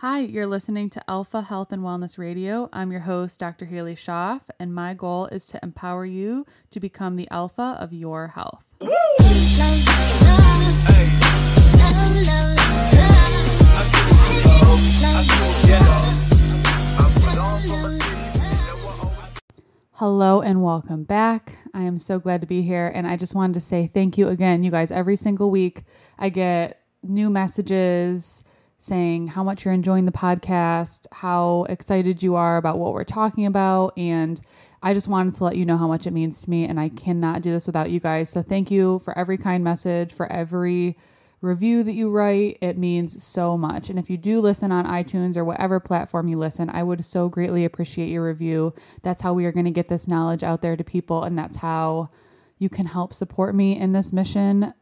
Hi, you're listening to Alpha Health and Wellness Radio. I'm your host, Dr. Halie Schoff, and my goal is to empower you to become the alpha of your health. Hello and welcome back. I am so glad to be here. And I just wanted to say thank you again, you guys. Every single week, I get new messages saying how much you're enjoying the podcast, how excited you are about what we're talking about. And I just wanted to let you know how much it means to me. And I cannot do this without you guys. So thank you for every kind message, for every review that you write. It means so much. And if you do listen on iTunes or whatever platform you listen, I would so greatly appreciate your review. That's how we are going to get this knowledge out there to people. And that's how you can help support me in this mission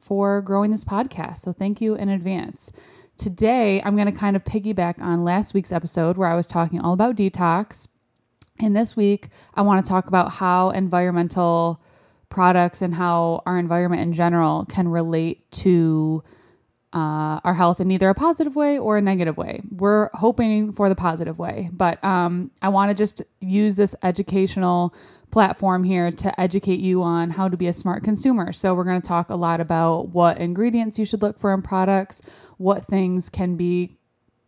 for growing this podcast. So thank you in advance. Today, I'm going to kind of piggyback on last week's episode where I was talking all about detox. And this week, I want to talk about how environmental products and how our environment in general can relate to uh, our health in either a positive way or a negative way. We're hoping for the positive way, but um, I want to just use this educational platform here to educate you on how to be a smart consumer. So, we're going to talk a lot about what ingredients you should look for in products, what things can be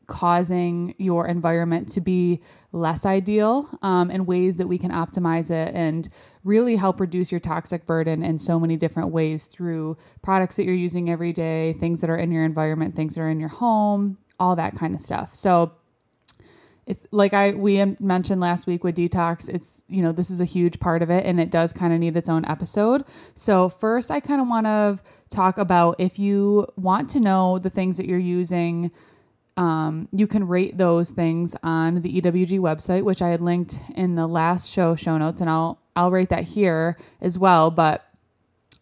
causing your environment to be less ideal, um, and ways that we can optimize it and really help reduce your toxic burden in so many different ways through products that you're using every day, things that are in your environment, things that are in your home, all that kind of stuff. So, it's like I we mentioned last week with detox. It's you know this is a huge part of it, and it does kind of need its own episode. So first, I kind of want to talk about if you want to know the things that you're using. Um, you can rate those things on the EWG website, which I had linked in the last show show notes, and I'll I'll rate that here as well. But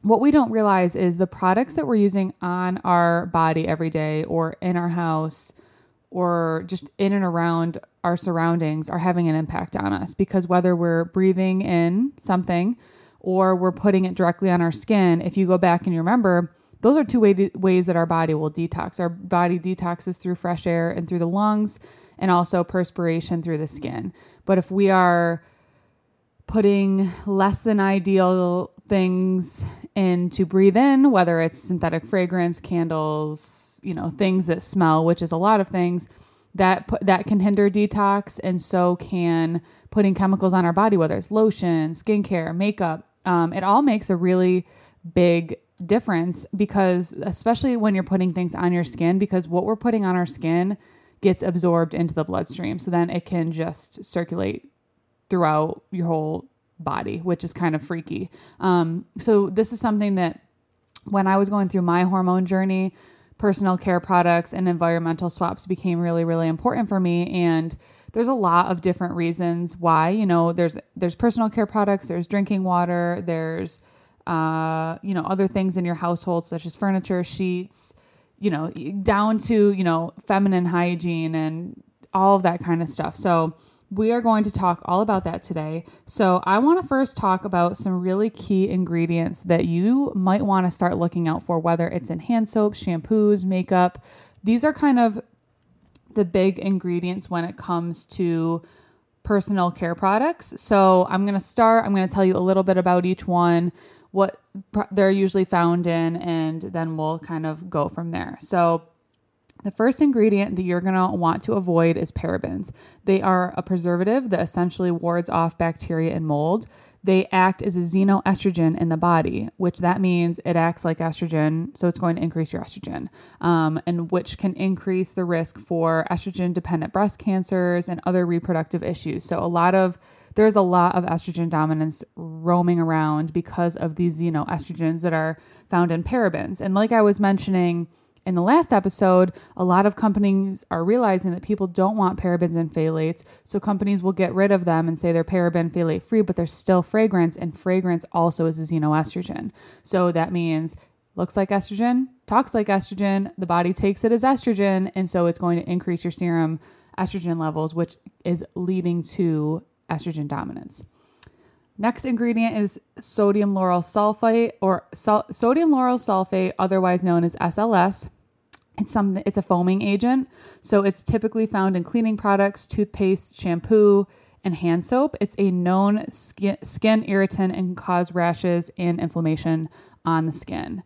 what we don't realize is the products that we're using on our body every day or in our house or just in and around our surroundings are having an impact on us because whether we're breathing in something or we're putting it directly on our skin, if you go back and you remember, those are two way ways that our body will detox. Our body detoxes through fresh air and through the lungs, and also perspiration through the skin. But if we are putting less than ideal things in to breathe in, whether it's synthetic fragrance, candles, you know, things that smell, which is a lot of things, that that can hinder detox, and so can putting chemicals on our body, whether it's lotion, skincare, makeup. Um, it all makes a really big difference because, especially when you're putting things on your skin, because what we're putting on our skin gets absorbed into the bloodstream, so then it can just circulate throughout your whole body, which is kind of freaky. Um, so this is something that when I was going through my hormone journey personal care products and environmental swaps became really really important for me and there's a lot of different reasons why you know there's there's personal care products there's drinking water there's uh, you know other things in your household such as furniture sheets you know down to you know feminine hygiene and all of that kind of stuff so we are going to talk all about that today. So, I want to first talk about some really key ingredients that you might want to start looking out for, whether it's in hand soaps, shampoos, makeup. These are kind of the big ingredients when it comes to personal care products. So, I'm going to start, I'm going to tell you a little bit about each one, what they're usually found in, and then we'll kind of go from there. So, the first ingredient that you're going to want to avoid is parabens. They are a preservative that essentially wards off bacteria and mold. They act as a xenoestrogen in the body, which that means it acts like estrogen, so it's going to increase your estrogen, um, and which can increase the risk for estrogen dependent breast cancers and other reproductive issues. So, a lot of there's a lot of estrogen dominance roaming around because of these xenoestrogens that are found in parabens. And like I was mentioning, in the last episode, a lot of companies are realizing that people don't want parabens and phthalates, so companies will get rid of them and say they're paraben phthalate free, but they're still fragrance, and fragrance also is a xenoestrogen. So that means looks like estrogen, talks like estrogen, the body takes it as estrogen, and so it's going to increase your serum estrogen levels, which is leading to estrogen dominance. Next ingredient is sodium lauryl sulfate or so- sodium lauryl sulfate, otherwise known as SLS. It's some it's a foaming agent, so it's typically found in cleaning products, toothpaste, shampoo, and hand soap. It's a known skin, skin irritant and can cause rashes and inflammation on the skin.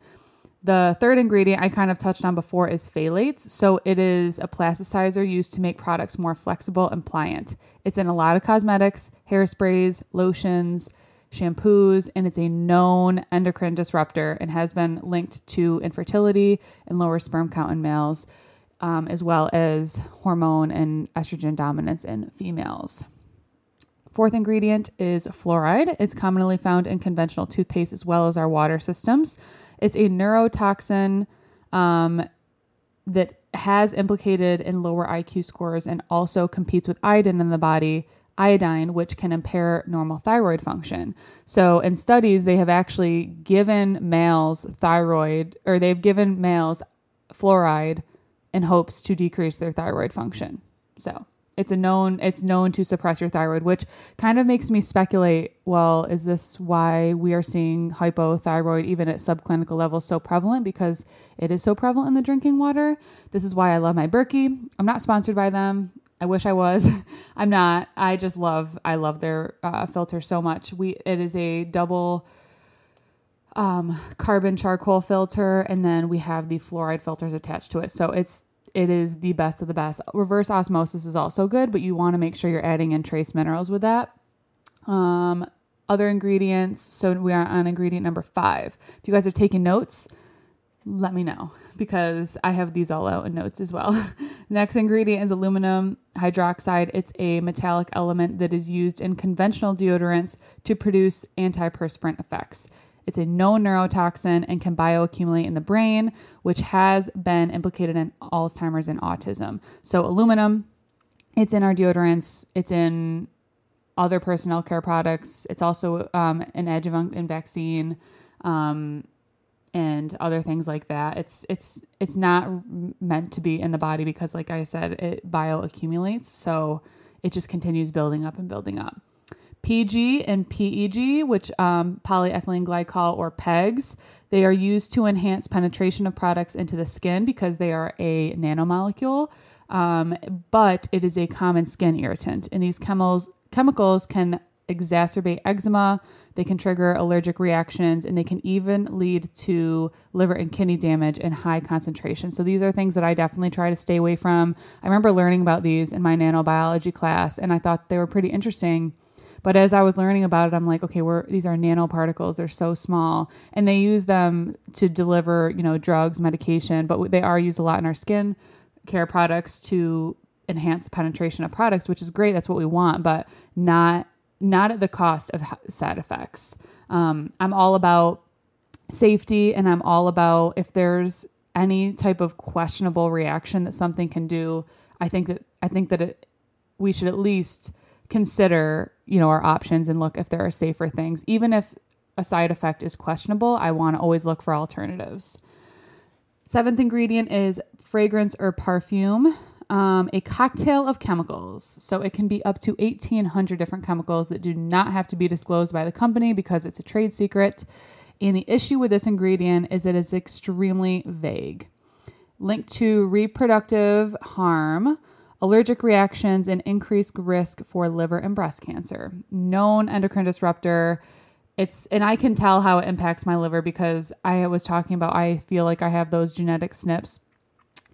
The third ingredient I kind of touched on before is phthalates. So it is a plasticizer used to make products more flexible and pliant. It's in a lot of cosmetics, hairsprays, lotions, shampoos, and it's a known endocrine disruptor and has been linked to infertility and lower sperm count in males, um, as well as hormone and estrogen dominance in females. Fourth ingredient is fluoride. It's commonly found in conventional toothpaste as well as our water systems. It's a neurotoxin um, that has implicated in lower IQ scores and also competes with iodine in the body, iodine, which can impair normal thyroid function. So, in studies, they have actually given males thyroid, or they've given males fluoride in hopes to decrease their thyroid function. So, it's a known it's known to suppress your thyroid, which kind of makes me speculate, well, is this why we are seeing hypothyroid even at subclinical levels so prevalent because it is so prevalent in the drinking water? This is why I love my Berkey. I'm not sponsored by them. I wish I was. I'm not. I just love I love their uh, filter so much. We it is a double um, carbon charcoal filter, and then we have the fluoride filters attached to it. So it's it is the best of the best. Reverse osmosis is also good, but you want to make sure you're adding in trace minerals with that. Um, other ingredients. So we are on ingredient number five. If you guys are taking notes, let me know because I have these all out in notes as well. Next ingredient is aluminum hydroxide. It's a metallic element that is used in conventional deodorants to produce antiperspirant effects. It's a known neurotoxin and can bioaccumulate in the brain, which has been implicated in Alzheimer's and autism. So, aluminum, it's in our deodorants, it's in other personal care products. It's also um, an adjuvant in vaccine. Um, and other things like that. It's it's it's not meant to be in the body because like I said it bioaccumulates, so it just continues building up and building up. PG and PEG, which um, polyethylene glycol or PEGs, they are used to enhance penetration of products into the skin because they are a nanomolecule. Um, but it is a common skin irritant, and these chemicals chemicals can exacerbate eczema. They can trigger allergic reactions, and they can even lead to liver and kidney damage in high concentration. So these are things that I definitely try to stay away from. I remember learning about these in my nanobiology class, and I thought they were pretty interesting but as I was learning about it, I'm like, okay, we're these are nanoparticles. They're so small, and they use them to deliver, you know, drugs, medication. But they are used a lot in our skin care products to enhance penetration of products, which is great. That's what we want, but not not at the cost of side effects. Um, I'm all about safety, and I'm all about if there's any type of questionable reaction that something can do. I think that I think that it, we should at least consider, you know, our options and look if there are safer things. Even if a side effect is questionable, I want to always look for alternatives. Seventh ingredient is fragrance or perfume, um, a cocktail of chemicals. So it can be up to 1,800 different chemicals that do not have to be disclosed by the company because it's a trade secret. And the issue with this ingredient is it is extremely vague. Linked to reproductive harm, allergic reactions, and increased risk for liver and breast cancer. Known endocrine disruptor. It's and I can tell how it impacts my liver because I was talking about I feel like I have those genetic SNPs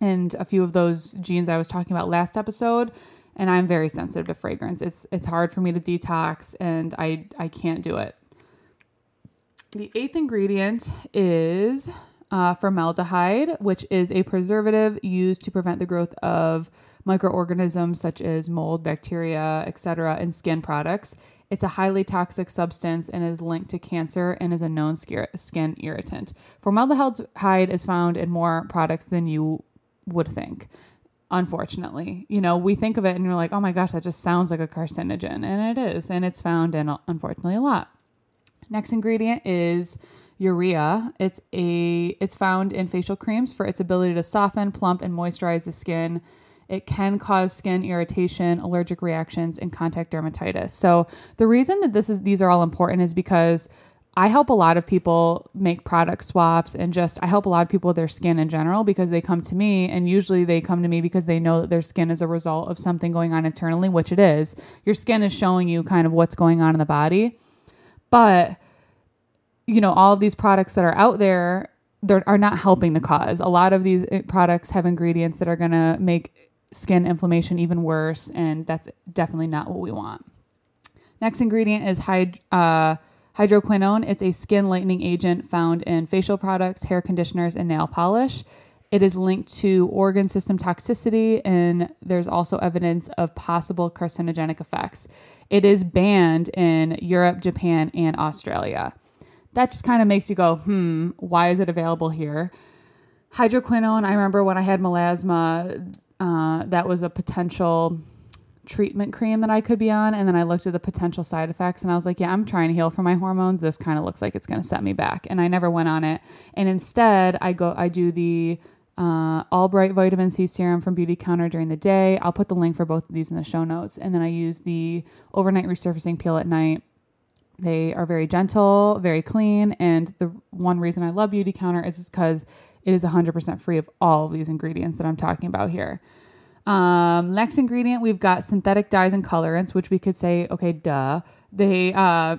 and a few of those genes I was talking about last episode and I'm very sensitive to fragrance. It's it's hard for me to detox and I I can't do it. The eighth ingredient is uh, formaldehyde, which is a preservative used to prevent the growth of microorganisms such as mold, bacteria, etc., in skin products. It's a highly toxic substance and is linked to cancer and is a known skin irritant. Formaldehyde is found in more products than you would think. Unfortunately, you know, we think of it and you're like, oh my gosh, that just sounds like a carcinogen. And it is. And it's found in, unfortunately, a lot. Next ingredient is urea. It's a it's found in facial creams for its ability to soften, plump, and moisturize the skin it can cause skin irritation, allergic reactions, and contact dermatitis. So the reason that this is these are all important is because I help a lot of people make product swaps and just I help a lot of people with their skin in general because they come to me and usually they come to me because they know that their skin is a result of something going on internally, which it is. Your skin is showing you kind of what's going on in the body. But you know, all of these products that are out there they are not helping the cause. A lot of these eh, products have ingredients that are going to make skin inflammation even worse and that's definitely not what we want. Next ingredient is hyd- uh, hydroquinone. It's a skin lightening agent found in facial products, hair conditioners, and nail polish. It is linked to organ system toxicity, and there's also evidence of possible carcinogenic effects. It is banned in Europe, Japan, and Australia. That just kind of makes you go, hmm, why is it available here? Hydroquinone, I remember when I had melasma, uh, that was a potential treatment cream that I could be on. And then I looked at the potential side effects and I was like, yeah, I'm trying to heal from my hormones. This kind of looks like it's going to set me back. And I never went on it. And instead, I go, I do the uh, All Bright Vitamin C Serum from Beautycounter during the day. I'll put the link for both of these in the show notes. And then I use the Overnight Resurfacing Peel at night. They are very gentle, very clean. And the one reason I love Beautycounter is because it is 100% free of all of these ingredients that I'm talking about here. Um, next ingredient, we've got synthetic dyes and colorants, which we could say, okay, duh. They uh,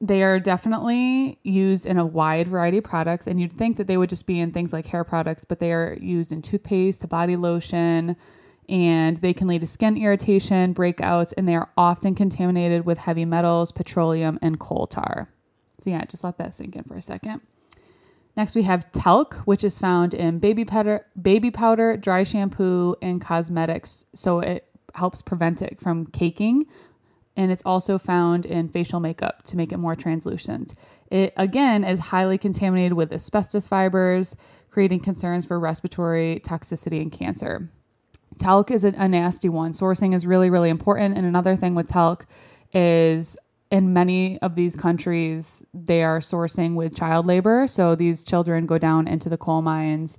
they are definitely used in a wide variety of products, and you'd think that they would just be in things like hair products, but they are used in toothpaste, to body lotion, and they can lead to skin irritation, breakouts, and they are often contaminated with heavy metals, petroleum, and coal tar. So yeah, just let that sink in for a second. Next, we have talc, which is found in baby powder, baby powder, dry shampoo, and cosmetics. So it helps prevent it from caking. And it's also found in facial makeup to make it more translucent. It again is highly contaminated with asbestos fibers, creating concerns for respiratory toxicity and cancer. Talc is a, a nasty one. Sourcing is really, really important. And another thing with talc is in many of these countries, they are sourcing with child labor. So these children go down into the coal mines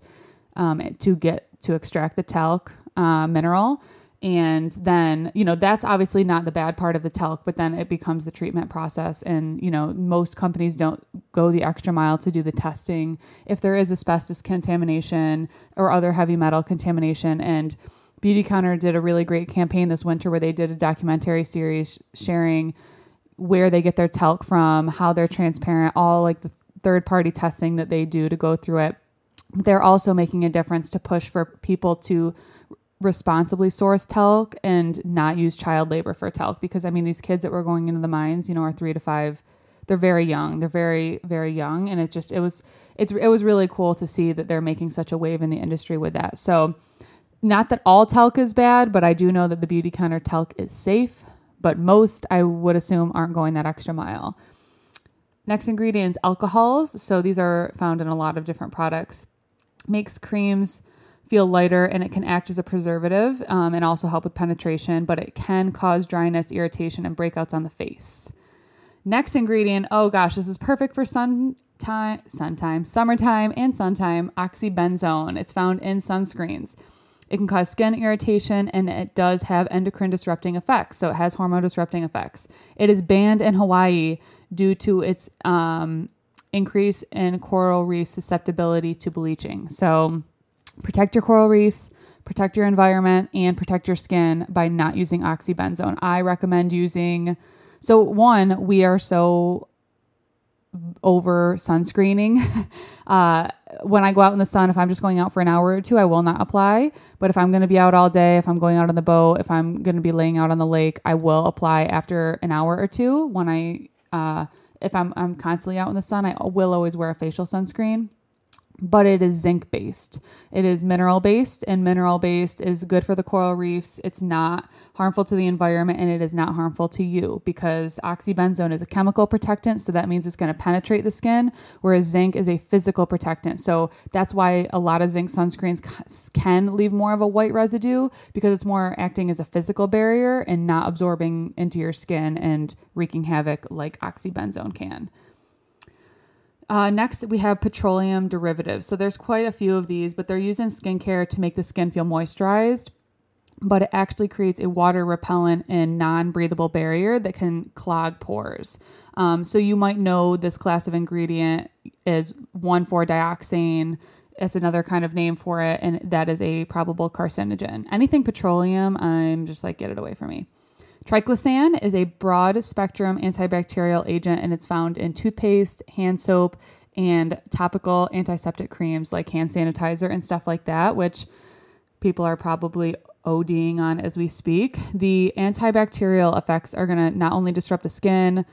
um, to get to extract the talc uh, mineral. And then, you know, that's obviously not the bad part of the talc, but then it becomes the treatment process. And, you know, most companies don't go the extra mile to do the testing if there is asbestos contamination or other heavy metal contamination. And Beautycounter did a really great campaign this winter where they did a documentary series sharing where they get their talc from, how they're transparent, all like the third party testing that they do to go through it. They're also making a difference to push for people to responsibly source talc and not use child labor for talc because I mean these kids that were going into the mines, you know, are 3 to 5 they're very young. They're very very young and it just it was it's it was really cool to see that they're making such a wave in the industry with that. So not that all talc is bad, but I do know that the Beautycounter talc is safe but most I would assume aren't going that extra mile. Next ingredient is alcohols. So these are found in a lot of different products. Makes creams feel lighter and it can act as a preservative um, and also help with penetration, but it can cause dryness, irritation, and breakouts on the face. Next ingredient, oh gosh, this is perfect for sun time, sun time, summertime, and sun time, oxybenzone. It's found in sunscreens. It can cause skin irritation and it does have endocrine disrupting effects. So it has hormone disrupting effects. It is banned in Hawaii due to its um, increase in coral reef susceptibility to bleaching. So protect your coral reefs, protect your environment, and protect your skin by not using oxybenzone. I recommend using. So, one, we are so over sunscreening. uh, when I go out in the sun, if I'm just going out for an hour or two, I will not apply. But if I'm going to be out all day, if I'm going out on the boat, if I'm going to be laying out on the lake, I will apply after an hour or two. When I, uh, if I'm, I'm constantly out in the sun, I will always wear a facial sunscreen but it is zinc based. It is mineral based, and mineral based is good for the coral reefs. It's not harmful to the environment and it is not harmful to you because oxybenzone is a chemical protectant. So that means it's going to penetrate the skin, whereas zinc is a physical protectant. So that's why a lot of zinc sunscreens can leave more of a white residue because it's more acting as a physical barrier and not absorbing into your skin and wreaking havoc like oxybenzone can. Uh, next, we have petroleum derivatives. So there's quite a few of these, but they're used in skincare to make the skin feel moisturized. but it actually creates a water repellent and non breathable barrier that can clog pores. Um, so you might know this class of ingredient is 1,4 dioxane. It's another kind of name for it, and that is a probable carcinogen. Anything petroleum, I'm just like, get it away from me. Triclosan is a broad spectrum antibacterial agent, and it's found in toothpaste, hand soap, and topical antiseptic creams like hand sanitizer and stuff like that, which people are probably ODing on as we speak. The antibacterial effects are going to not only disrupt the skin,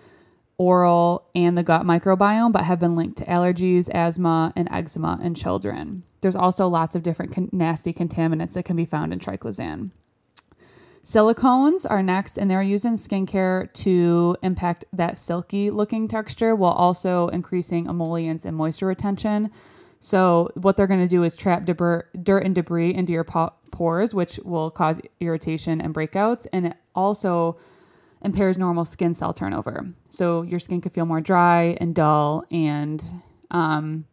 oral, and the gut microbiome, but have been linked to allergies, asthma, and eczema in children. There's also lots of different con- nasty contaminants that can be found in triclosan. Silicones are next, and they're used in skincare to impact that silky looking texture while also increasing emollients and moisture retention. So, what they're going to do is trap dirt and debris into your pores, which will cause irritation and breakouts. And it also impairs normal skin cell turnover. So, your skin could feel more dry and dull. And um,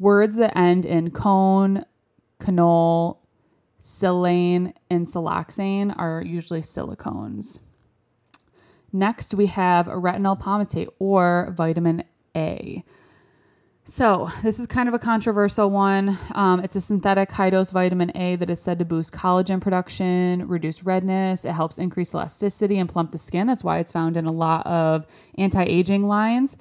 words that end in cone, conol, silane, and siloxane are usually silicones. Next, we have retinol palmitate or vitamin A. So, this is kind of a controversial one. Um, it's a synthetic high dose vitamin A that is said to boost collagen production, reduce redness, it helps increase elasticity and plump the skin. That's why it's found in a lot of anti aging lines.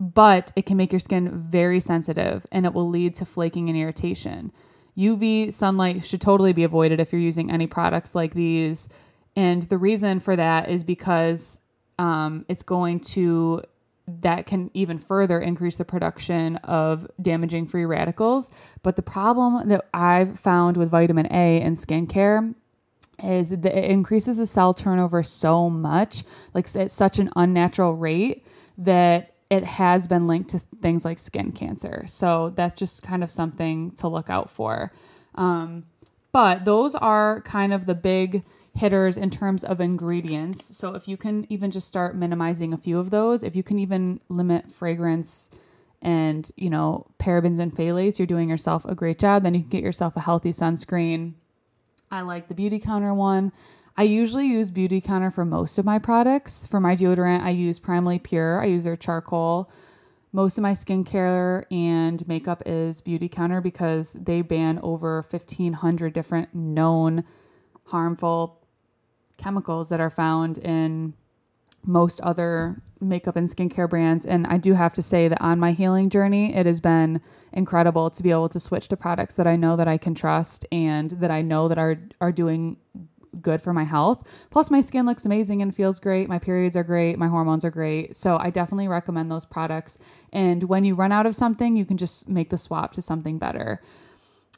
But it can make your skin very sensitive and it will lead to flaking and irritation. UV sunlight should totally be avoided if you're using any products like these. And the reason for that is because um, it's going to that can even further increase the production of damaging free radicals. But the problem that I've found with vitamin A in skincare is that it increases the cell turnover so much, like at such an unnatural rate that it has been linked to things like skin cancer. So that's just kind of something to look out for. Um, but those are kind of the big hitters in terms of ingredients. So if you can even just start minimizing a few of those, if you can even limit fragrance and, you know, parabens and phthalates, you're doing yourself a great job. Then you can get yourself a healthy sunscreen. I like the Beautycounter one. I usually use Beautycounter for most of my products. For my deodorant, I use Primally Pure. I use their charcoal. Most of my skincare and makeup is Beautycounter because they ban over 1,500 different known harmful chemicals that are found in most other makeup and skincare brands. And I do have to say that on my healing journey, it has been incredible to be able to switch to products that I know that I can trust and that I know that are are doing good for my health. Plus my skin looks amazing and feels great. My periods are great, my hormones are great. So I definitely recommend those products. And when you run out of something, you can just make the swap to something better.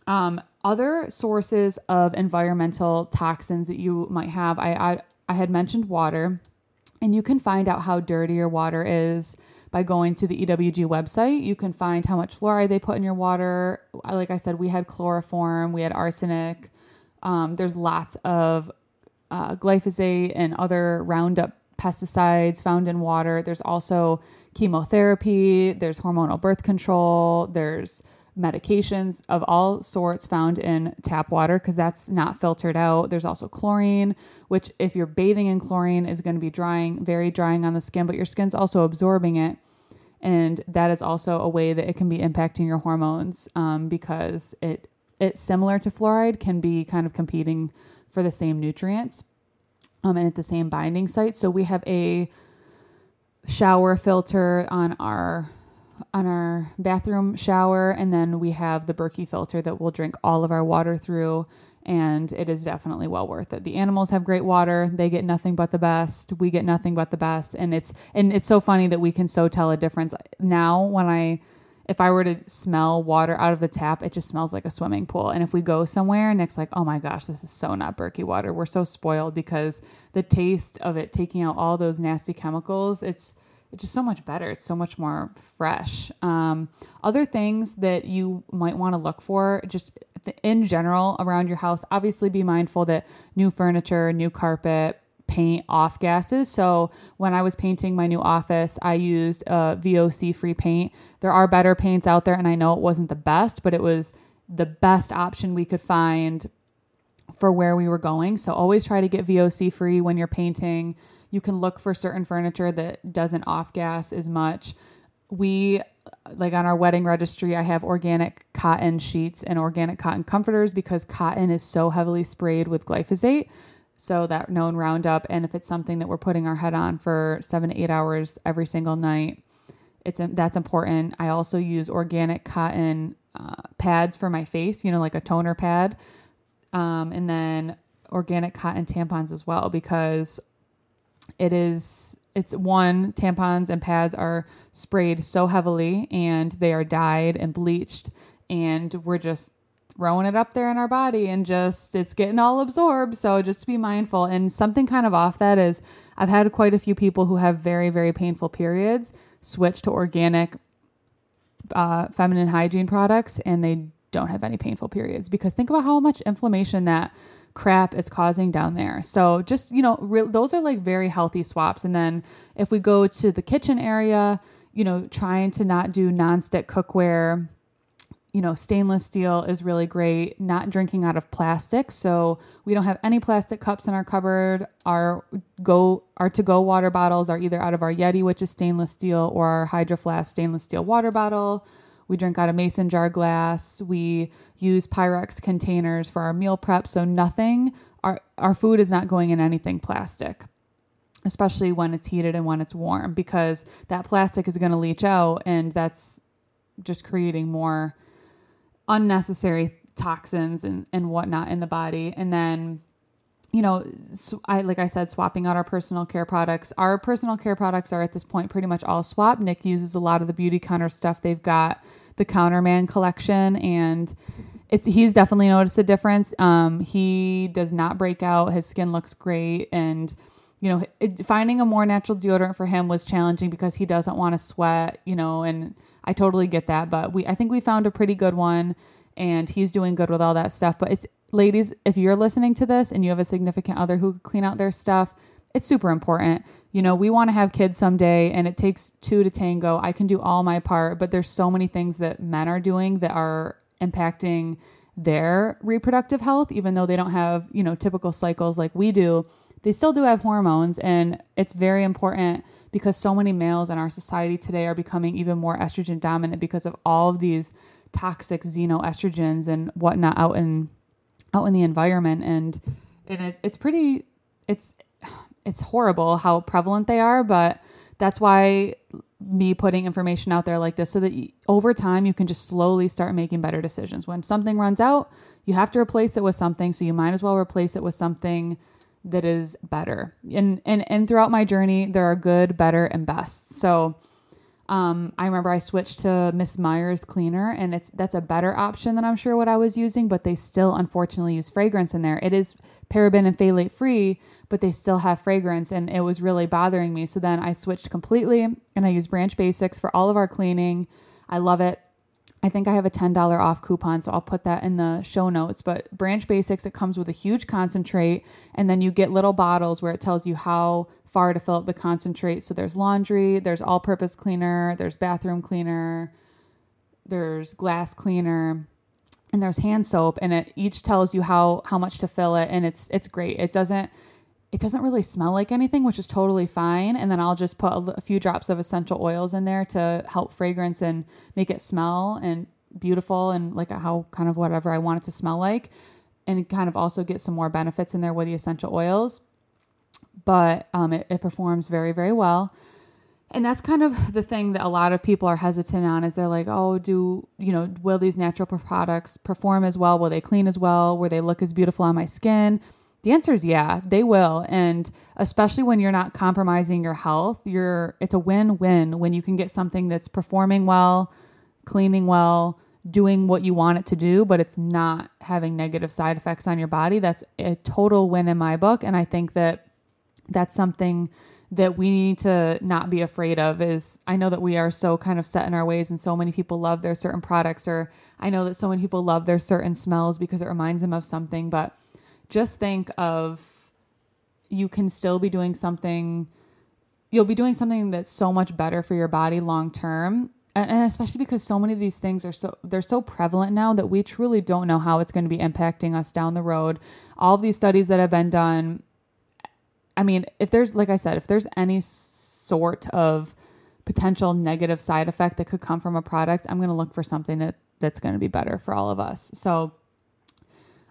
Um, other sources of environmental toxins that you might have, I, I, I had mentioned water, and you can find out how dirty your water is by going to the EWG website. You can find how much fluoride they put in your water. Like I said, we had chloroform, we had arsenic. Um, there's lots of uh, glyphosate and other Roundup pesticides found in water. There's also chemotherapy, there's hormonal birth control, there's medications of all sorts found in tap water because that's not filtered out. There's also chlorine, which, if you're bathing in chlorine, is going to be drying, very drying on the skin, but your skin's also absorbing it. And that is also a way that it can be impacting your hormones um, because it it's similar to fluoride, can be kind of competing for the same nutrients um, and at the same binding site. So we have a shower filter on our on our bathroom shower, and then we have the Berkey filter that we'll drink all of our water through. And it is definitely well worth it. The animals have great water; they get nothing but the best. We get nothing but the best, and it's and it's so funny that we can so tell a difference now. When I, if I were to smell water out of the tap, it just smells like a swimming pool. And if we go somewhere, Nick's like, "Oh my gosh, this is so not Berkey water." We're so spoiled because the taste of it taking out all those nasty chemicals. It's it's just so much better. It's so much more fresh. Um, other things that you might want to look for, just in general around your house, obviously be mindful that new furniture, new carpet, paint off gases. So when I was painting my new office, I used uh, a VOC free paint. There are better paints out there, and I know it wasn't the best, but it was the best option we could find for where we were going. So always try to get VOC free when you're painting. You can look for certain furniture that doesn't off gas as much. We like on our wedding registry, I have organic cotton sheets and organic cotton comforters because cotton is so heavily sprayed with glyphosate. So that known Roundup, and if it's something that we're putting our head on for seven to eight hours every single night, it's that's important. I also use organic cotton uh, pads for my face, you know, like a toner pad, um, and then organic cotton tampons as well because it is it's one tampons and pads are sprayed so heavily and they are dyed and bleached and we're just throwing it up there in our body and just it's getting all absorbed so just to be mindful and something kind of off that is i've had quite a few people who have very very painful periods switch to organic uh, feminine hygiene products and they don't have any painful periods because think about how much inflammation that crap is causing down there. So just, you know, re- those are like very healthy swaps. And then if we go to the kitchen area, you know, trying to not do nonstick cookware, you know, stainless steel is really great. Not drinking out of plastic. So we don't have any plastic cups in our cupboard. Our go our to-go water bottles are either out of our Yeti, which is stainless steel, or our Hydro Flask stainless steel water bottle. We drink out of mason jar glass. We use Pyrex containers for our meal prep. So nothing, our, our food is not going in anything plastic, especially when it's heated and when it's warm, because that plastic is going to leach out and that's just creating more unnecessary toxins and, and whatnot in the body. And then you know, I like I said, swapping out our personal care products. Our personal care products are at this point pretty much all swap. Nick uses a lot of the Beautycounter stuff they've got the Counterman collection, and it's he's definitely noticed a difference. Um, he does not break out. His skin looks great, and you know, it, finding a more natural deodorant for him was challenging because he doesn't want to sweat. You know, and I totally get that, but we I think we found a pretty good one, and he's doing good with all that stuff. But it's ladies, if you're listening to this and you have a significant other who could clean out their stuff, it's super important. You know, we want to have kids someday and it takes two to tango. I can do all my part, but there's so many things that men are doing that are impacting their reproductive health, even though they don't have, you know, typical cycles like we do. They still do have hormones, and it's very important because so many males in our society today are becoming even more estrogen dominant because of all of these toxic xenoestrogens and whatnot out in out in the environment and and it, it's pretty it's it's horrible how prevalent they are, but that's why me putting information out there like this so that over time you can just slowly start making better decisions. When something runs out, you have to replace it with something, so you might as well replace it with something that is better. And and and throughout my journey, there are good, better, and best. So um, I remember I switched to Miss Meyer's cleaner, and it's that's a better option than I'm sure what I was using, but they still unfortunately use fragrance in there. It is paraben and phthalate free, but they still have fragrance, and it was really bothering me. So then I switched completely, and I use Branch Basics for all of our cleaning. I love it. I think I have a $10 off coupon, so I'll put that in the show notes. But Branch Basics, it comes with a huge concentrate, and then you get little bottles where it tells you how far to fill up the concentrate. So there's laundry, there's all purpose cleaner, there's bathroom cleaner, there's glass cleaner, and there's hand soap and it each tells you how how much to fill it and it's it's great. It doesn't it doesn't really smell like anything, which is totally fine. And then I'll just put a, a few drops of essential oils in there to help fragrance and make it smell and beautiful and like how kind of whatever I want it to smell like and kind of also get some more benefits in there with the essential oils but um, it, it performs very, very well. And that's kind of the thing that a lot of people are hesitant on is they're like, oh, do, you know, will these natural products perform as well? Will they clean as well? Will they look as beautiful on my skin? The answer is yeah, they will. And especially when you're not compromising your health, you're it's a win-win when you can get something that's performing well, cleaning well, doing what you want it to do, but it's not having negative side effects on your body. That's a total win in my book. And I think that that's something that we need to not be afraid of is I know that we are so kind of set in our ways and so many people love their certain products or I know that so many people love their certain smells because it reminds them of something but just think of you can still be doing something you'll be doing something that's so much better for your body long term and, and especially because so many of these things are so they're so prevalent now that we truly don't know how it's going to be impacting us down the road. All of these studies that have been done, I mean, if there's like I said, if there's any sort of potential negative side effect that could come from a product, I'm going to look for something that that's going to be better for all of us. So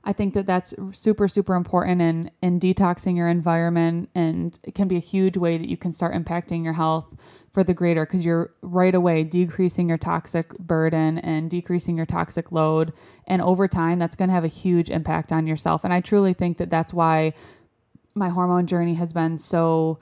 I think that that's super, super important in, in detoxing your environment. And it can be a huge way that you can start impacting your health for the greater because you're right away decreasing your toxic burden and decreasing your toxic load. And over time, that's going to have a huge impact on yourself. And I truly think that that's why my hormone journey has been so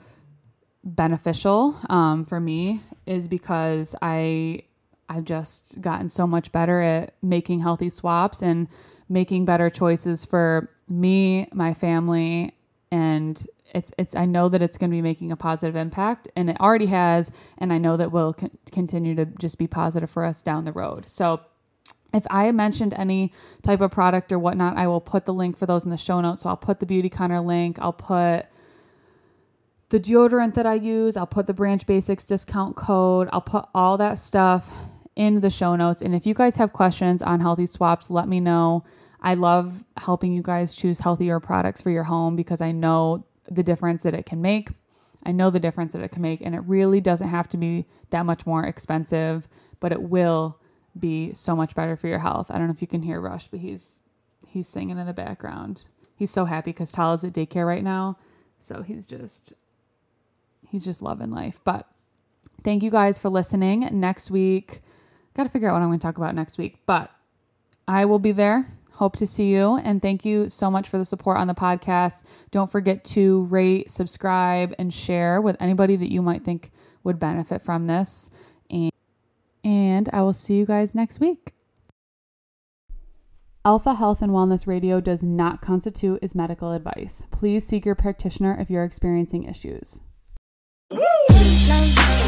beneficial um, for me is because I I've just gotten so much better at making healthy swaps and making better choices for me, my family, and it's it's I know that it's going to be making a positive impact and it already has and I know that will con- continue to just be positive for us down the road. So if I mentioned any type of product or whatnot, I will put the link for those in the show notes. So I'll put the Beautycounter link. I'll put the deodorant that I use. I'll put the Branch Basics discount code. I'll put all that stuff in the show notes. And if you guys have questions on healthy swaps, let me know. I love helping you guys choose healthier products for your home because I know the difference that it can make. I know the difference that it can make, and it really doesn't have to be that much more expensive, but it will be so much better for your health. I don't know if you can hear Rush, but he's he's singing in the background. He's so happy because Tala's at daycare right now, so he's just he's just loving life. But thank you guys for listening. Next week, got to figure out what I'm going to talk about next week, but I will be there Hope to see you. And thank you so much for the support on the podcast. Don't forget to rate, subscribe, and share with anybody that you might think would benefit from this. And, and I will see you guys next week. Alpha Health and Wellness Radio does not constitute as medical advice. Please seek your practitioner if you're experiencing issues. Woo!